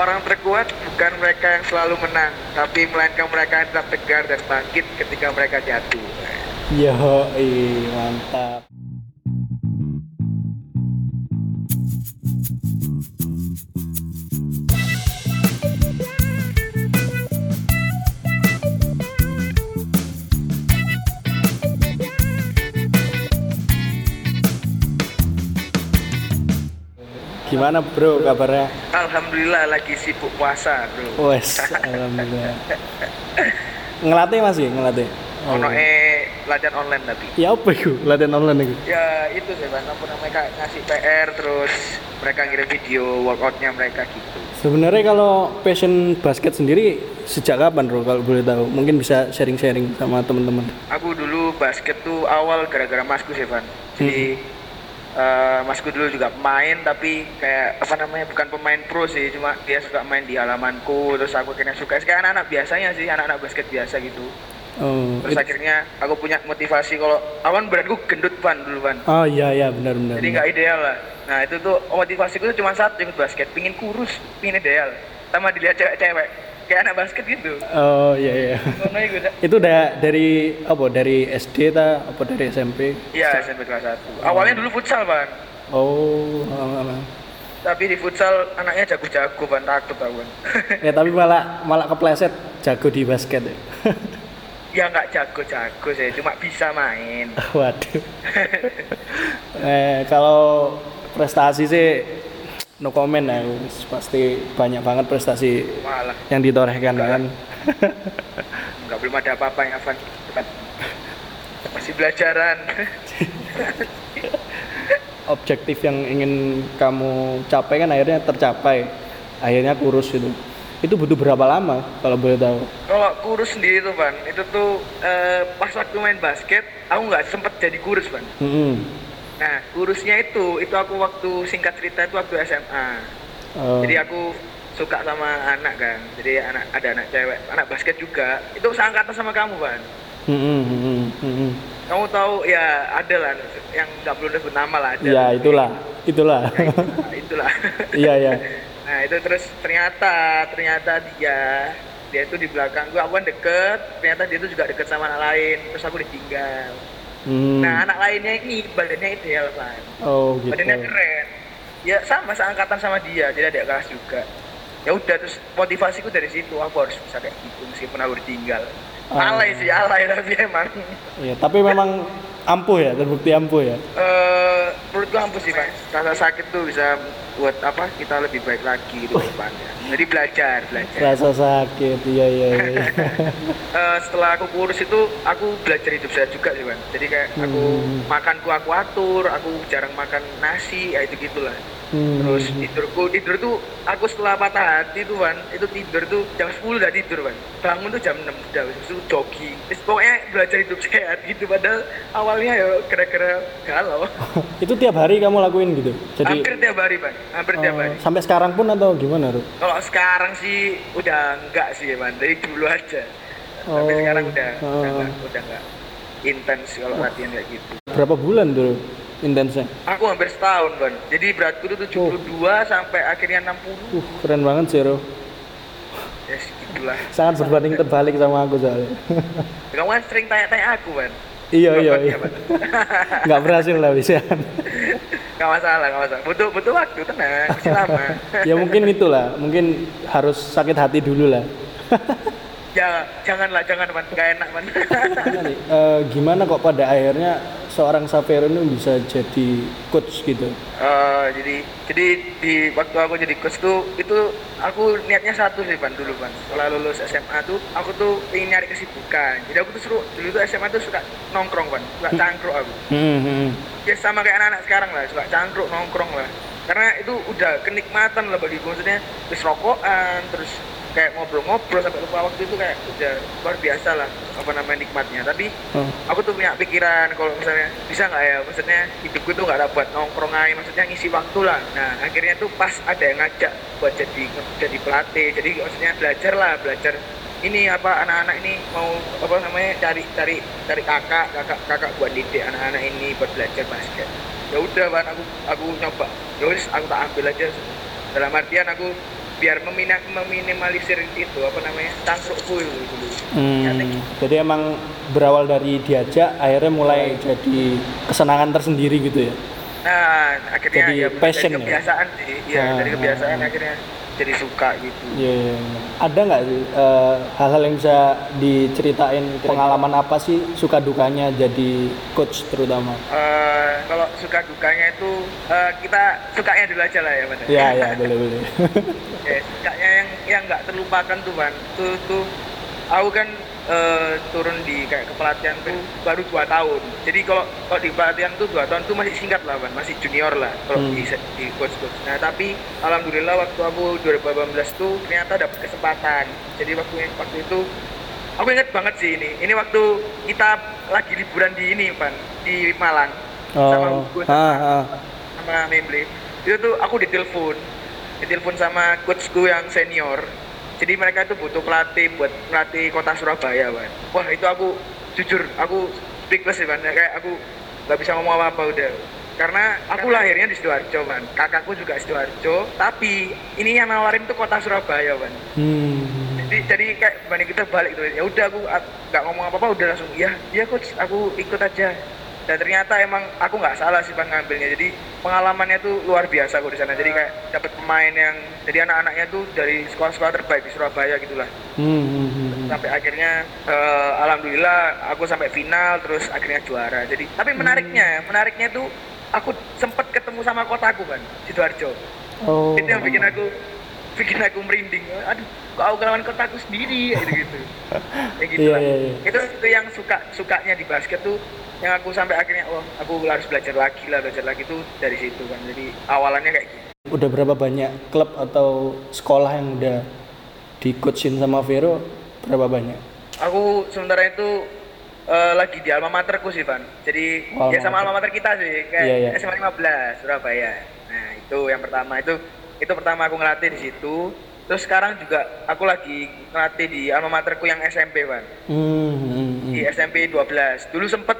orang terkuat bukan mereka yang selalu menang, tapi melainkan mereka yang tetap tegar dan bangkit ketika mereka jatuh. Yo, mantap. Gimana bro kabarnya? Alhamdulillah lagi sibuk puasa, bro. Wes, alhamdulillah. Ngelatih masih ngelatih. Oh. Ono eh latihan online tapi. Ya apa itu latihan online itu? Ya itu sih bang, apa kak ngasih PR terus mereka ngirim video workoutnya mereka gitu. Sebenarnya kalau passion basket sendiri sejak kapan bro kalau boleh tahu? Mungkin bisa sharing-sharing sama teman-teman. Aku dulu basket tuh awal gara-gara masku sih Van. Jadi eh, masku dulu juga pemain tapi kayak apa namanya bukan pemain pro sih cuma dia suka main di halamanku terus aku akhirnya suka. Kayak anak-anak biasanya sih anak-anak basket biasa gitu. Oh, terus it- akhirnya aku punya motivasi kalau awan beratku gendut Van dulu Van. Oh iya iya benar benar. jadi nggak ideal lah. Nah itu tuh motivasiku tuh cuma satu ikut basket. Pingin kurus pingin ideal. Sama dilihat cewek-cewek kayak anak basket gitu Oh iya iya. Itu udah dari apa? Dari SD ta apa dari SMP? Iya, SMP kelas 1. Awalnya dulu futsal, Ban. Oh, oh, oh. Tapi di futsal anaknya jago-jago, Ban. Takut aku, ya tapi malah malah kepleset jago di basket ya. ya nggak jago-jago sih, cuma bisa main. Waduh. eh kalau prestasi sih no comment ya, pasti banyak banget prestasi Malah, yang ditorehkan kan. nggak belum ada apa-apa yang Van. Cepat. Masih belajaran. Objektif yang ingin kamu capai kan akhirnya tercapai. Akhirnya kurus itu. Itu butuh berapa lama kalau boleh tahu? Kalau kurus sendiri tuh, Ban, itu tuh eh, pas waktu main basket, aku nggak sempet jadi kurus, Ban. Mm-mm. Nah, kurusnya itu, itu aku waktu singkat cerita itu waktu SMA. Oh. Jadi aku suka sama anak kan. Jadi anak ada anak cewek, anak basket juga. Itu seangkatan sama kamu, Ban. Kamu tahu ya ada lah yang nggak perlu disebut nama lah ada. Ya itulah, itulah. Nah, itulah. Iya iya. nah itu terus ternyata ternyata dia dia itu di belakang gua aku kan deket ternyata dia itu juga deket sama anak lain terus aku ditinggal Hmm. nah anak lainnya ini badannya ideal kan Oh gitu. badannya keren ya sama seangkatan sama dia jadi adik kelas juga ya udah terus motivasiku dari situ aku harus bisa kayak gitu meskipun aku ditinggal Ah. alay sih alay tapi emang Iya, tapi memang ampuh ya, terbukti ampuh ya. eh menurutku ampuh sih pak rasa sakit tuh bisa buat apa kita lebih baik lagi gitu depannya jadi belajar belajar Rasa sakit, iya iya. iya. Eh, setelah aku kurus itu aku belajar hidup sehat juga sih bang jadi kayak aku Hmm. makanku aku atur aku jarang makan nasi ya itu gitulah Hmm. terus tidurku tidur tuh aku setelah patah hati tuh kan itu tidur tuh jam 10 udah tidur kan bangun tuh jam 6 udah itu jogging Terus pokoknya belajar hidup sehat gitu padahal awalnya ya kira-kira galau itu tiap hari kamu lakuin gitu. Jadi hampir tiap hari bang hampir tiap eh, hari sampai sekarang pun atau gimana, Ru? kalau sekarang sih udah enggak sih bang dari dulu aja Oh, tapi sekarang udah udah oh. enggak udah enggak intens kalau latihan kayak gitu Berapa bulan dulu intensnya? aku hampir setahun bang jadi beratku tuh 72 sampai akhirnya 60 Uh, keren banget sih, Ru. ya segitulah Sangat berbanding terbalik sama aku soalnya. kamu kan sering tanya-tanya aku bang iya iya iya. Nggak berhasil lah bisa. Gak masalah, gak masalah. Butuh butuh waktu, tenang, masih lama. ya mungkin itulah, mungkin harus sakit hati dulu lah. ya, janganlah, jangan, man. Gak enak, man. Eh, gimana kok pada akhirnya seorang Savero ini bisa jadi coach gitu? Eh, jadi, jadi di waktu aku jadi coach tuh, itu aku niatnya satu sih, Pan, dulu, Pan. Setelah lulus SMA tuh, aku tuh ingin nyari kesibukan. Jadi aku tuh seru, dulu tuh SMA tuh suka nongkrong, Pan. Suka cangkruk aku. Hmm, hmm. Ya sama kayak anak-anak sekarang lah, suka cangkruk, nongkrong lah. Karena itu udah kenikmatan lah bagiku, maksudnya terus rokokan, terus kayak ngobrol-ngobrol sampai lupa waktu itu kayak udah luar biasa lah apa namanya nikmatnya. Tapi Oh. aku tuh punya pikiran kalau misalnya bisa nggak ya? Maksudnya hidupku tuh nggak ada buat nongkrong aja maksudnya ngisi waktu lah. Nah akhirnya tuh pas ada yang ngajak buat jadi jadi pelatih jadi maksudnya belajar lah belajar ini apa anak-anak ini mau apa namanya cari cari cari kakak kakak kakak buat didik anak-anak ini buat belajar basket. Ya udah kan aku aku nyoba. Ya wis aku tak ambil aja. Dalam artian aku biar memina- meminimalisir itu apa namanya tangkrukku itu dulu Hmm, jadi emang berawal dari diajak akhirnya mulai jadi kesenangan tersendiri gitu ya. nah akhirnya Jadi ya passion ya? dari kebiasaan sih ya Ah, dari kebiasaan ah, ah. akhirnya jadi suka gitu Iya. iya, iya. Ada nggak sih eh, hal-hal yang bisa diceritain pengalaman apa sih suka dukanya jadi coach terutama? Eh, kalau suka dukanya itu eh, kita sukanya dulu aja lah ya Mas. Iya iya boleh boleh. Ya, sukanya yang yang nggak terlupakan tuh Ban. Tuh tuh aku kan eh, turun di kayak kepelatihan tuh baru dua tahun. Jadi kalau kalau di pelatihan tuh dua tahun tuh masih singkat lah Ban, masih junior lah kalau Hmm. di di coach coach. Nah tapi alhamdulillah waktu aku 2018 tuh ternyata dapat kesempatan. Jadi waktu waktu itu aku ingat banget sih ini. Ini waktu kita lagi liburan di ini Ban, di Malang sama Oh, Hugo ah, ah. sama Memble itu tuh aku ditelepon ditelepon sama coachku yang senior jadi mereka itu butuh pelatih buat pelatih kota Surabaya kan wah itu aku jujur aku speechless sih kan kayak aku nggak bisa ngomong apa apa udah. Karena aku lahirnya di sidoarjo kan kakakku juga sidoarjo tapi ini yang nawarin tuh kota Surabaya kan Hmm. jadi jadi kayak banding kita balik tuh ya udah aku aku nggak ngomong apa apa udah langsung ya ya coach. Aku ikut aja dan ternyata emang aku nggak salah sih bang ngambilnya. Jadi pengalamannya tuh luar biasa aku di sana. Jadi kayak dapat pemain yang jadi anak-anaknya tuh dari sekolah-sekolah terbaik di Surabaya gitulah. Hmm, hmm, hmm, hmm. sampai akhirnya eh, alhamdulillah aku sampai final terus akhirnya juara. Jadi tapi menariknya menariknya tuh aku sempet ketemu sama kotaku kan sidoarjo. Oh. itu yang bikin aku bikin aku merinding. Aduh kok aku lawan kotaku sendiri? Gitu gitu gitu Iya, lah. iya, iya. itu itu yang suka sukanya di basket tuh yang aku sampai akhirnya oh aku harus belajar lagi lah belajar lagi tuh dari situ kan. Jadi awalannya kayak gitu. Udah berapa banyak klub atau sekolah yang udah di coachin sama Vero? Berapa banyak? aku sementara itu eh, lagi di alma materku sih Van. Jadi Oh, ya sama alma mater kita sih. Kayak Iya, iya. SMA 15 Surabaya. Nah itu yang pertama. Itu itu pertama aku ngelatih di situ. Terus sekarang juga aku lagi ngelatih di alma materku yang SMP Van. Hmm, hmm. di SMP 12 dulu sempet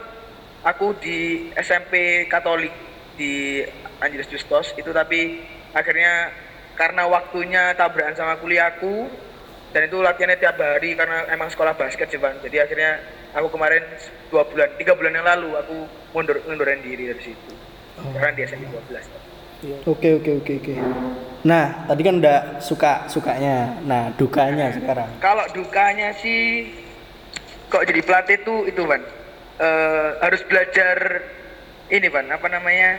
aku di SMP Katolik di Angeles Justos itu tapi akhirnya karena waktunya tabrakan sama kuliahku dan itu latihannya tiap hari karena emang sekolah basket sih Bang. jadi akhirnya aku kemarin dua bulan tiga bulan yang lalu aku mundur mundurin diri dari situ sekarang di SMP 12 Oke oke oke oke. Nah tadi kan udah suka sukanya. Nah dukanya sekarang. Kalau dukanya sih kok jadi pelatih tuh itu Van Eh, harus belajar ini Van apa namanya?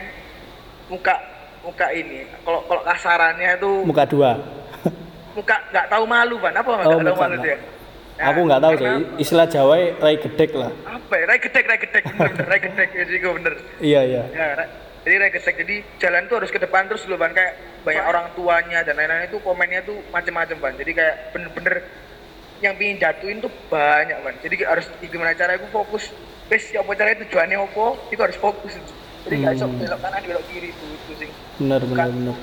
Muka muka ini. Kalau kalau kasarannya tuh Muka dua. muka nggak tahu malu Van. Apa nggak Oh, tahu malu dia? Nah, Aku nggak tahu sih. Istilah Jawa rai gedek lah. apa ya? Rai gedek rai gedek. Bener rai gedek. Ya sih gue bener. Iya iya. ya jadi rai gedek. Jadi jalan tuh harus ke depan terus dulu Van. Kayak banyak orang tuanya dan lain-lain itu komennya tuh macem-macem Van. Jadi kayak bener-bener yang pingin jatuhin tuh banyak Van. Jadi harus gimana cara aku fokus bes ya apa caranya tujuannya apa itu harus fokus jadi nggak bisa Hmm. belok kanan belok kiri itu itu sih Benar benar benar.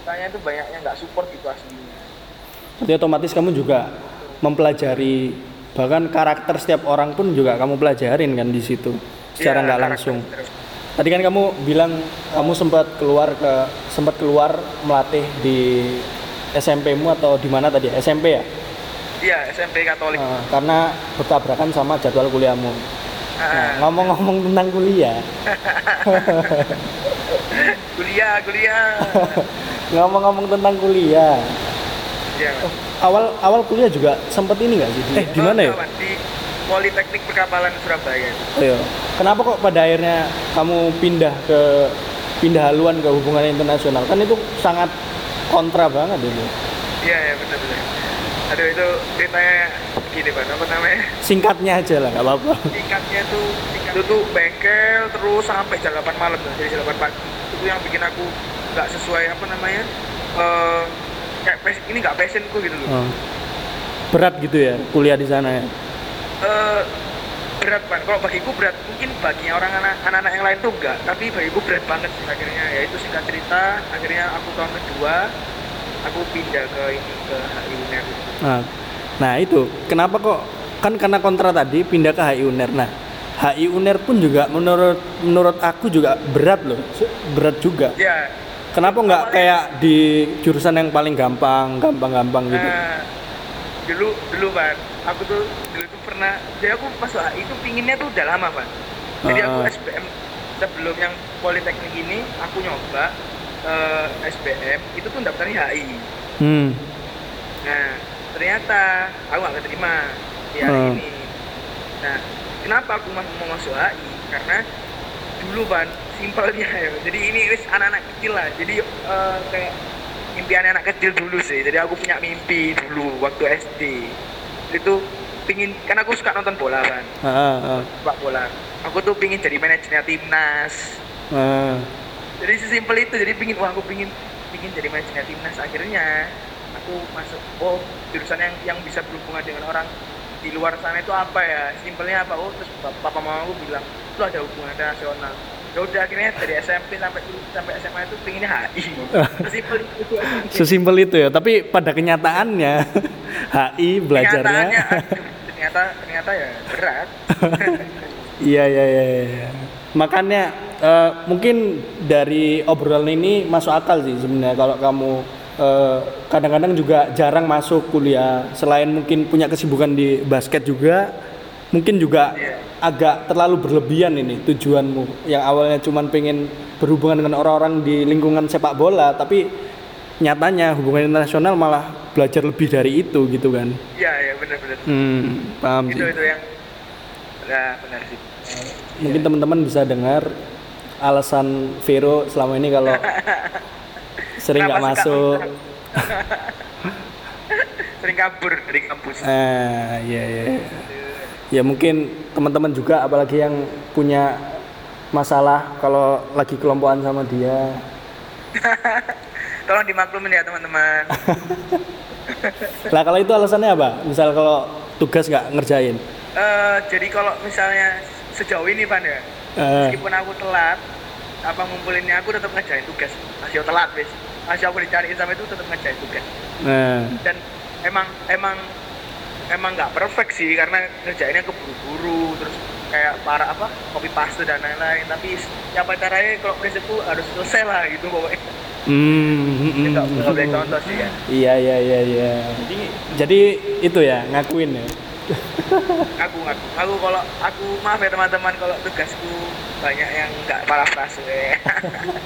Tanya tuh banyaknya nggak support gitu aslinya Berarti otomatis kamu juga mempelajari bahkan karakter setiap orang pun juga kamu pelajarin kan di situ secara Iya, nggak karakter. langsung. Tadi kan kamu bilang kamu sempat keluar ke sempat keluar melatih di SMP-mu atau di mana tadi? SMP ya? iya SMP Katolik Nah, karena bertabrakan sama jadwal kuliahmu. Nah, Ah, ngomong-ngomong tentang kuliah, kuliah kuliah ngomong-ngomong tentang kuliah, Iya. awal awal kuliah juga sempat ini nggak sih? Eh, di Oh, mana ya? di Politeknik Perkapalan Surabaya Iya. Kenapa kok pada akhirnya kamu pindah ke pindah haluan ke hubungan internasional? Kan itu sangat kontra banget itu. iya ya benar-benar aduh itu ceritanya gini pak. Apa namanya? Singkatnya aja lah, nggak apa-apa. tingkatnya tuh tingkat itu tuh bengkel terus sampai jam 8 malam jadi jam 8 pagi. Itu yang bikin aku nggak sesuai apa namanya eh kayak ini nggak passionku gitu loh. Oh. Berat gitu ya kuliah di sana ya. Eh, berat banget kalau bagiku berat mungkin bagi orang anak anak yang lain tuh enggak tapi bagiku berat banget sih akhirnya. Ya itu singkat cerita akhirnya aku tahun kedua aku pindah ke ini ke HI UNER Nah, nah itu kenapa kok kan karena kontra tadi pindah ke HI UNER. Nah, HI UNER pun juga menurut menurut aku juga berat loh, berat juga. ya Kenapa nggak kayak di jurusan yang paling gampang, gampang-gampang gitu? Nah, dulu dulu Pan, aku tuh dulu tuh pernah, jadi aku masuk HI itu pinginnya tuh udah lama Pan. Jadi aku Ah. SBM sebelum yang politeknik ini aku nyoba eh, SBM itu tuh daftarnya HI. Hmm. Nah ternyata aku nggak keterima di hari Hmm. ini. Nah kenapa aku mau masuk HI? Karena dulu Pan simpelnya ya. Jadi ini wis anak-anak kecil lah. Jadi eh, kayak impian anak kecil dulu sih. Jadi aku punya mimpi dulu waktu SD. Itu pingin karena aku suka nonton bola kan, ah, sepak bola. Aku tuh pingin jadi manajernya timnas. ah. Jadi sesimpel itu. Jadi pingin wah aku pingin pingin jadi manajernya timnas. Akhirnya aku masuk oh jurusan yang yang bisa berhubungan dengan orang di luar sana itu apa ya? Simpelnya apa? Oh terus bap- papa mama aku bilang itu ada hubungan internasional. Ya udah akhirnya dari SMP sampai sampai SMA itu pinginnya HI. Sesimpel itu. Sesimpel itu ya, tapi pada kenyataannya HI belajarnya ternyata ternyata ya berat. Iya iya iya. iya. Makanya eh, mungkin dari obrolan ini masuk akal sih sebenarnya kalau kamu eh, kadang-kadang juga jarang masuk kuliah selain mungkin punya kesibukan di basket juga mungkin juga Iya. agak terlalu berlebihan ini tujuanmu yang awalnya cuman pengen berhubungan dengan orang-orang di lingkungan sepak bola tapi nyatanya hubungan internasional malah belajar lebih dari itu gitu kan Iya ya benar-benar. hmm paham Itu sih itu yang ya benar sih. Mungkin teman-teman bisa dengar alasan Vero selama ini kalau sering nggak masuk. Sering kabur dari kampus. eh ya ya ya mungkin teman-teman juga apalagi yang punya masalah kalau lagi kelompokan sama dia. Tolong dimaklumin ya teman-teman. lah kalau itu alasannya apa? Misal kalau tugas nggak ngerjain? Eh, jadi kalau misalnya sejauh ini Pan ya, Eh, meskipun aku telat, apa ngumpulinnya aku tetap ngerjain tugas. Masih telat wis. Masih aku dicariin sama itu tetap ngerjain tugas. nah Dan emang emang emang nggak perfect sih karena ngerjainnya keburu-buru terus kayak para apa copy paste dan lain-lain tapi siapa caranya kalau prinsipku harus selesai lah gitu pokoknya hmm, hmm, Itu nggak hmm, boleh hmm. contoh sih ya iya iya iya iya jadi jadi itu ya ngakuin ya aku aku aku kalau aku maaf ya teman-teman kalau tugasku banyak yang nggak parafrase ya.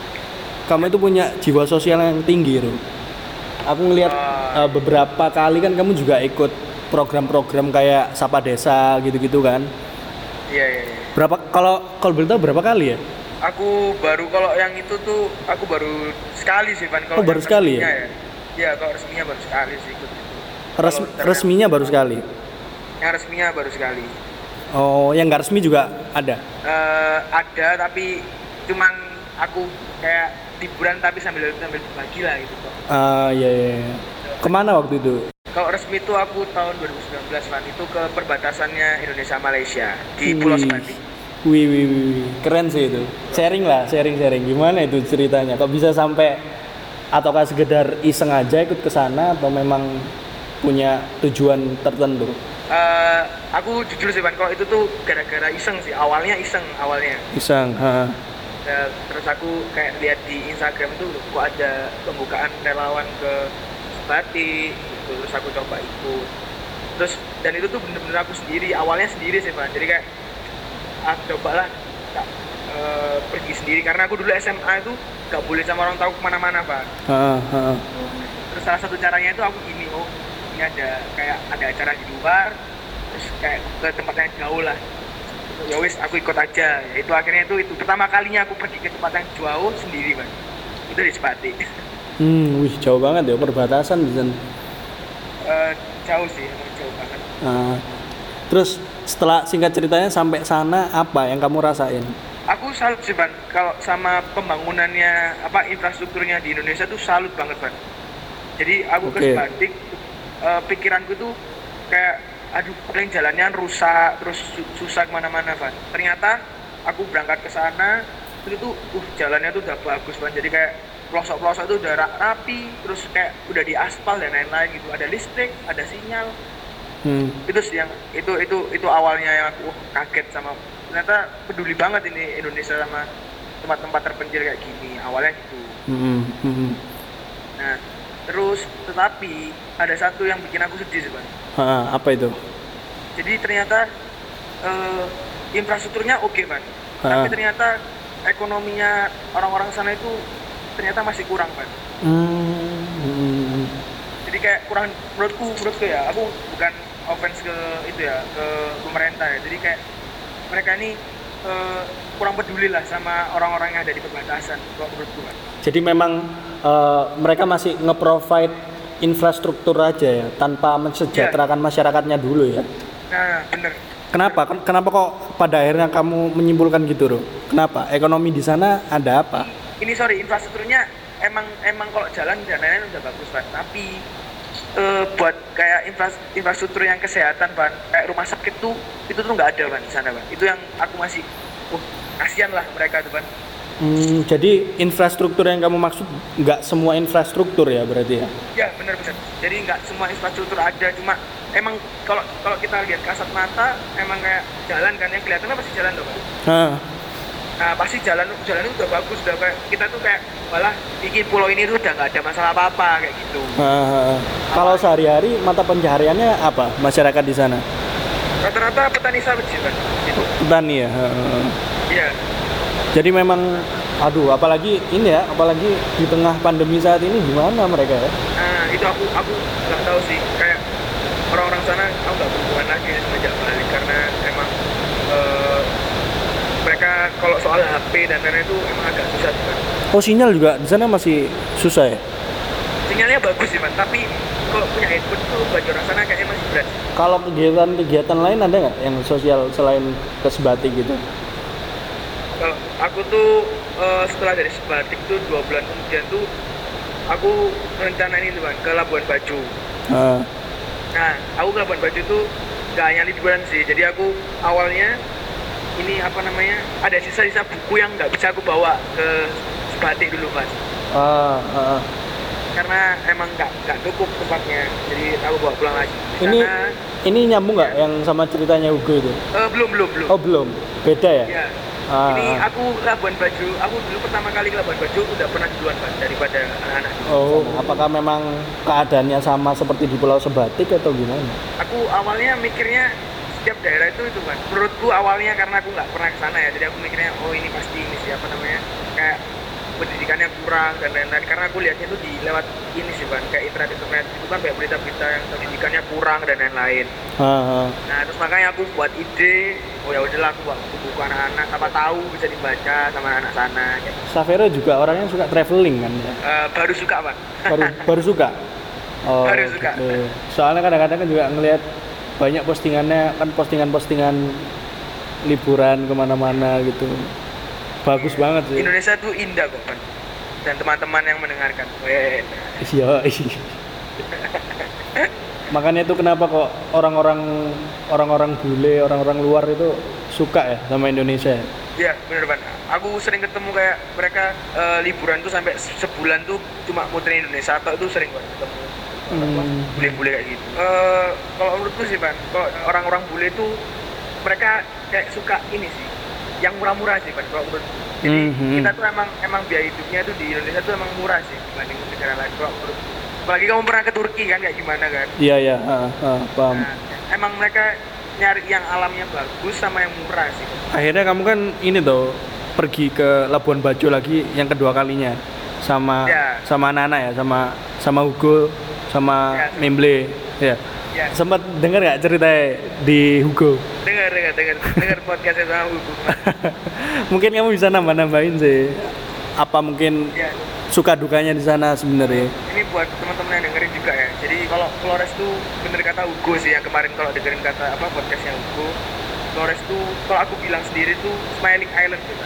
kamu itu punya jiwa sosial yang tinggi Ru. Aku ngelihat Oh. uh, beberapa kali kan kamu juga ikut program-program kayak Sapa Desa gitu-gitu kan. iya iya iya. Berapa kalau kalau boleh tahu berapa kali ya? aku baru kalau yang itu tuh aku baru sekali sih Van kalau Oh, baru sekali ya? resminya Iya kalau resminya baru sekali sih ikut itu. Res, resminya baru sekali. Yang resminya baru sekali Oh, yang nggak resmi juga ada. Eh, ada tapi cuman aku kayak liburan tapi sambil sambil berbagi lah gitu kok Ah, iya, iya. iya. Ke mana waktu itu? kalau resmi itu aku tahun 2019 Van itu ke perbatasannya Indonesia Malaysia di Pulau Wih. Sebati Wih, wih, wih, wih. keren sih itu. Sharing lah, sharing-sharing. Gimana itu ceritanya? Kok bisa sampai ataukah sekedar iseng aja ikut ke sana atau memang punya tujuan tertentu? Eh, aku jujur sih Van kalau itu tuh gara-gara iseng sih awalnya iseng awalnya Iseng, ha. Ya, terus aku kayak lihat di Instagram itu kok ada pembukaan relawan ke Sebati gitu. terus aku coba ikut terus dan itu tuh bener-bener aku sendiri awalnya sendiri sih Pak jadi kayak ah cobalah tak, eh, pergi sendiri karena aku dulu SMA itu gak boleh sama orang tahu ke mana-mana Pak Ha, ha. terus salah satu caranya itu aku gini oh ini ada kayak ada acara di luar terus kayak ke tempat yang jauh lah. Ya wis aku ikut aja. Ya, itu akhirnya itu itu pertama kalinya aku pergi ke tempat yang jauh sendiri bang itu di Sepati. Hmm, wih jauh banget ya perbatasan di sana. Eh, jauh sih jauh banget. Nah, terus setelah singkat ceritanya sampai sana apa yang kamu rasain? aku salut sih bang. Kalau sama pembangunannya apa infrastrukturnya di Indonesia tuh salut banget bang. Jadi aku Oke. ke Sebatik eh, pikiranku tuh kayak aduh paling jalannya rusak terus su- susah ke mana-mana bang ternyata aku berangkat ke sana itu tuh uh jalannya tuh udah bagus bang jadi kayak pelosok-pelosok itu udah ra- rapi terus kayak udah diaspal dan lain-lain gitu. Ada listrik ada sinyal. Hmm. itu sih yang itu itu itu awalnya yang aku wah, kaget sama ternyata peduli banget ini Indonesia sama tempat-tempat terpencil kayak gini awalnya gitu. Hmm, hmm. nah terus tetapi ada satu yang bikin aku sedih Ha, apa itu? jadi ternyata eh, infrastrukturnya oke bang Ha. tapi ternyata ekonominya orang-orang sana itu ternyata masih kurang bang Hmm, hmm. jadi kayak kurang menurutku menurutku ya aku bukan offense ke itu ya ke pemerintah ya jadi kayak mereka ini eh, kurang peduli lah sama orang-orang yang ada di perbatasan kalau menurutku kan Jadi memang eh, mereka masih nge-provide infrastruktur aja ya, tanpa mensejahterakan masyarakatnya dulu ya. nah bener Kenapa? Ken- Kenapa kok pada akhirnya kamu menyimpulkan gitu, Ro? Kenapa? Ekonomi di sana ada apa? ini sorry infrastrukturnya emang emang kalau jalan dan lain-lain udah bagus kan tapi eh, buat kayak infras- infrastruktur yang kesehatan ban kayak rumah sakit tuh itu tuh nggak ada ban di sana ban itu yang aku masih uh kasihan lah mereka tuh ban Hmm, jadi infrastruktur yang kamu maksud nggak semua infrastruktur ya berarti ya? ya bener jadi nggak semua infrastruktur ada cuma emang kalau kalau kita lihat kasat mata emang kayak jalan kan yang kelihatan pasti jalan ban Hah. nah pasti jalan jalan itu udah bagus udah kayak kita tuh kayak malah bikin pulau ini tuh udah nggak ada masalah apa apa kayak gitu Hah. Kalau sehari-hari mata pencahariannya apa masyarakat di sana? rata-rata petani sawit sih gitu Petani ya. Iya Jadi memang, aduh, apalagi ini ya, apalagi di tengah pandemi saat ini gimana mereka ya? Nah itu aku aku nggak tahu sih kayak orang-orang sana aku nggak berhubungan lagi semenjak balik karena emang eh, mereka kalau soal HP dan lain-lain itu emang agak susah sih Mas. Oh sinyal juga di sana masih susah ya? Sinyalnya bagus sih man, tapi kalau punya handphone tuh bagi orang sana kayaknya masih berat. Kalau kegiatan-kegiatan lain ada nggak yang sosial selain ke sebatik gitu? Kalau aku tuh eh, setelah dari sebatik tuh dua bulan kemudian tuh aku rencanain itu kan ke Labuan Bajo. Ah, Nah, aku ke Labuan Bajo tuh gak hanya liburan sih. Jadi aku awalnya ini apa namanya ada sisa-sisa buku yang nggak bisa aku bawa ke Sebatik dulu mas. ah, ah. Karena emang nggak nggak cukup tempatnya. Jadi aku bawa pulang lagi. Di Ini sana, ini nyambung nggak yang sama ceritanya Hugo itu? eh, belum belum belum. Oh belum, beda ya? Ya. Ah, Ini aku Labuan Bajo. Aku dulu pertama kali ke Labuan Bajo udah pernah duluan mas daripada anak-anak. Oh, apakah memang keadaannya sama seperti di Pulau Sebatik atau gimana? Aku awalnya mikirnya setiap daerah itu itu kan menurutku awalnya karena aku nggak pernah ke sana ya jadi aku mikirnya oh ini pasti ini siapa namanya kayak pendidikannya kurang dan lain-lain karena aku lihatnya itu di lewat ini sih ban kayak internet internet itu kan kayak berita-berita yang pendidikannya kurang dan lain-lain ah. nah terus makanya aku buat ide oh ya udahlah aku buat buku, anak-anak apa tahu bisa dibaca sama anak sana. Savero juga orangnya suka traveling kan ya? Eh, baru suka pak baru baru suka oh, Baru suka. gitu. soalnya kadang-kadang kan juga ngelihat banyak postingannya kan postingan-postingan liburan ke mana-mana gitu bagus banget sih Indonesia tuh indah kok Pan. dan teman-teman yang mendengarkan Weh. iya makanya itu kenapa kok orang-orang orang-orang bule orang-orang luar itu suka ya sama Indonesia ya? Iya bener ban. Aku sering ketemu kayak mereka eh, liburan tuh sampai se- sebulan tuh cuma muterin Indonesia atau itu sering banget ketemu Hmm. bule-bule kayak gitu. Eh kalau menurutku sih ban, kalau orang-orang bule tuh mereka kayak suka ini sih, yang murah-murah sih ban. Kalau menurut jadi Mhm. kita tuh emang emang biaya hidupnya tuh di Indonesia tuh emang murah sih dibanding negara lain. Kalau menurut apalagi kamu pernah ke Turki kan kayak gimana kan? iya iya ah, ah, paham Nah, emang mereka nyari yang alamnya bagus sama yang murah sih. akhirnya kamu kan ini tuh pergi ke Labuan Bajo lagi yang kedua kalinya sama Ya. sama anak-anak ya sama sama Hugo sama Ya. Memble ya Ya. sempat dengar nggak cerita di Hugo dengar dengar dengar. Dengar podcastnya sama Hugo mungkin kamu bisa nambah-nambahin sih. Apa mungkin ya suka dukanya di sana sebenarnya? Ini buat teman-teman yang dengerin juga ya. Jadi kalau Flores tuh bener kata Hugo sih yang kemarin kalau dengerin kata apa podcastnya Hugo. Flores tuh kalau aku bilang sendiri tuh smiling island gitu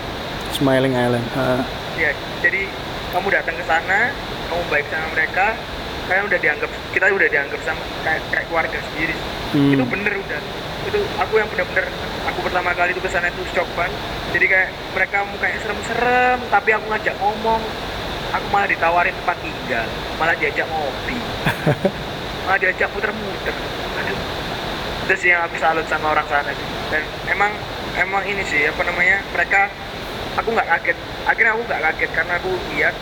Smiling Island Ah. ya jadi kamu datang ke sana kamu baik sama mereka kalian udah dianggap kita udah dianggap sama kayak, kayak keluarga sendiri Hmm. itu bener udah itu aku yang bener-bener aku pertama kali itu ke sana itu shock banget. Jadi kayak mereka mukanya serem-serem tapi aku ngajak ngomong. Aku malah ditawarin tempat tinggal malah diajak ngopi. Malah diajak muter-muter aduh itu sih yang aku salut sama orang sana sih. Dan emang emang ini sih apa namanya mereka aku nggak kaget. Akhirnya aku nggak kaget karena aku lihat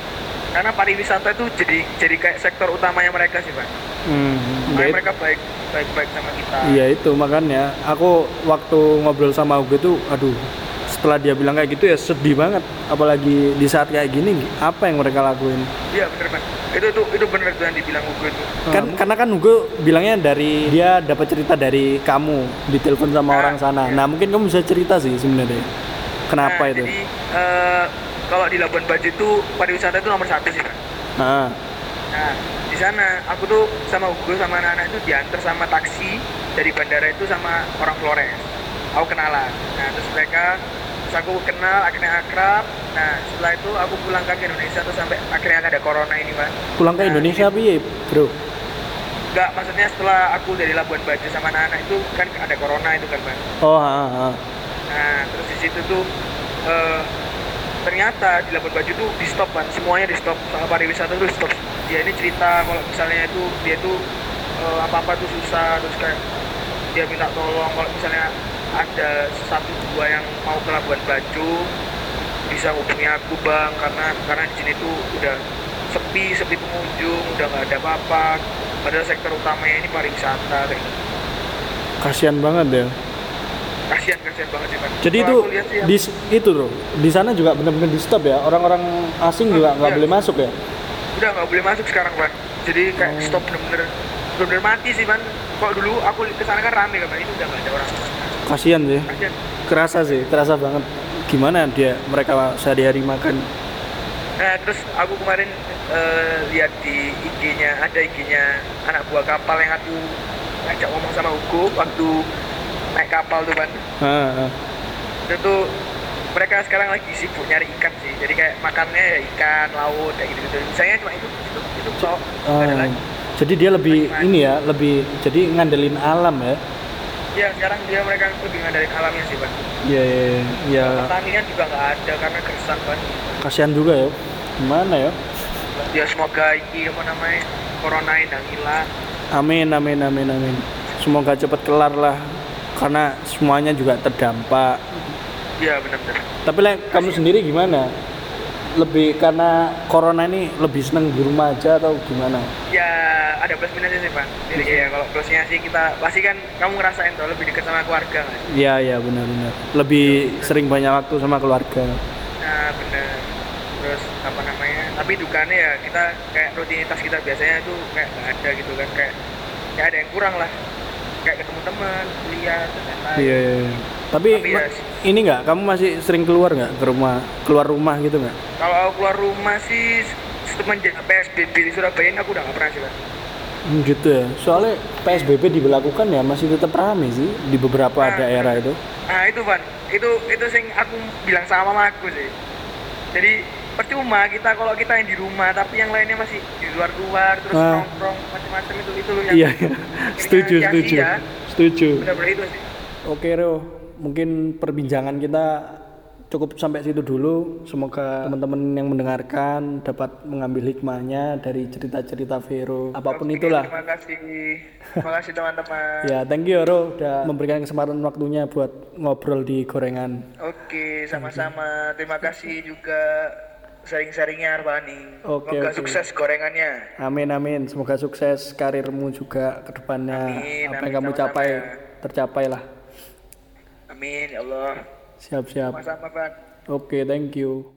karena pariwisata itu jadi jadi kayak sektor utamanya mereka sih pak. Hmm, ya, mereka baik baik baik sama kita. Iya itu makanya. Aku waktu ngobrol sama Ugo itu aduh setelah dia bilang kayak gitu ya sedih banget. Apalagi di saat kayak gini apa yang mereka lakuin? Iya bener pak. Itu tuh itu bener tuh yang dibilang Hugo itu. Kan karena kan Hugo bilangnya dari dia dapat cerita dari kamu di telepon sama Ah, orang sana. iya. nah mungkin kamu bisa cerita sih sebenarnya kenapa Nah, itu? jadi eh, kalau di Labuan Bajo itu pariwisata itu nomor satu sih pak nah Nah, di sana aku tuh sama Hugo sama anak-anak itu diantar sama taksi dari bandara itu sama orang Flores. Aku kenalan. Nah, terus mereka terus aku kenal, akhirnya akrab. Nah, setelah itu aku pulang ke Indonesia terus sampai akhirnya ada corona ini, Pak. pulang ke Nah, Indonesia piye bro Enggak, maksudnya setelah aku dari Labuan Bajo sama anak-anak itu kan ada corona itu kan, Pak. oh ha, ha. Nah, terus di situ tuh eh, ternyata di Labuan Bajo tuh di stop kan, semuanya di stop sama pariwisata di stop. Dia ini cerita kalau misalnya itu dia tuh eh, apa-apa tuh susah terus kayak dia minta tolong. Kalau misalnya ada satu dua yang mau ke Labuan Bajo bisa hubungi aku bang. Karena karena di sini tuh udah sepi sepi pengunjung udah nggak ada apa-apa. Padahal sektor utamanya ini pariwisata kayak gitu. kasihan banget ya kasihan kasihan banget sih Pak. jadi itu lihat ya, di itu loh di sana juga benar-benar di stop ya. Orang-orang asing juga nggak Iya. boleh masuk ya? Udah nggak boleh masuk sekarang pak. Jadi kayak Oh. stop bener-bener bener-bener mati sih man kalau dulu aku ke sana kan rame kan ini udah nggak ada orang. Kasihan sih. Kasihan. Kerasa sih kerasa banget. Gimana dia mereka sehari-hari makan? Nah terus aku kemarin eh, lihat di IG-nya ada IG-nya anak buah kapal yang aku ajak ngomong sama Hugo waktu naik kapal tuh kan Ah, ah. itu tuh mereka sekarang lagi sibuk nyari ikan sih. Jadi kayak makannya ya ikan laut kayak gitu gitu misalnya cuma itu itu itu ada Oh, lagi. jadi dia lebih Lagi ini ya lebih jadi ngandelin alam ya? Ya sekarang dia mereka lebih ngandalin alamnya sih pak ya ya, ya. pertanian juga nggak ada karena kerusak kan kasihan juga ya. Gimana ya? Ya semoga ini apa namanya corona ini hilang. Amin amin amin amin. Semoga cepat kelar lah karena semuanya juga terdampak. Ya benar-benar tapi like, kamu sendiri gimana? Lebih karena corona ini lebih seneng di rumah aja atau gimana? Ya ada plus minusnya sih pak. Jadi ya kalau plusnya sih kita pasti kan kamu ngerasain tuh lebih dekat sama keluarga sih? Iya iya benar-benar lebih sering banyak waktu sama keluarga. Nah benar. Terus apa namanya tapi dukanya ya kita kayak rutinitas kita biasanya tuh kayak nggak ada gitu kan kayak kayak ada yang kurang lah kayak ketemu teman kuliah dan lain-lain. Iya iya, iya. tapi, Tapi ya, ini nggak? Kamu masih sering keluar nggak ke rumah keluar rumah gitu nggak? Kalau aku keluar rumah sih semenjak PSBB di Surabaya ini aku udah nggak pernah sih Hmm, gitu ya. Soalnya PSBB diberlakukan ya masih tetap rame sih di beberapa Nah, daerah itu. Nah itu Van, itu itu sing aku bilang sama mamaku sih. Jadi percuma kita kalau kita yang di rumah tapi yang lainnya masih di luar luar terus Ah. nongkrong macam-macam itu itu loh yang iya iya. setuju setuju setuju benar-benar itu sih. Oke Ro, mungkin perbincangan kita cukup sampai situ dulu. Semoga teman-teman yang mendengarkan dapat mengambil hikmahnya dari cerita-cerita Vero, apa pun Oke, itulah. Terima kasih, terima kasih teman-teman. Ya, thank you Ro udah memberikan kesempatan waktunya buat ngobrol di gorengan. Oke, sama-sama. Terima kasih juga sharing-sharingnya Arvani. Oke, Semoga oke. sukses gorengannya. Amin amin, semoga sukses karirmu juga ke depannya. Amin, Apa amin, yang kamu sama-sama capai ya. tercapai lah. Amin ya Allah. Siap-siap. Sama-sama Van. Oke, thank you.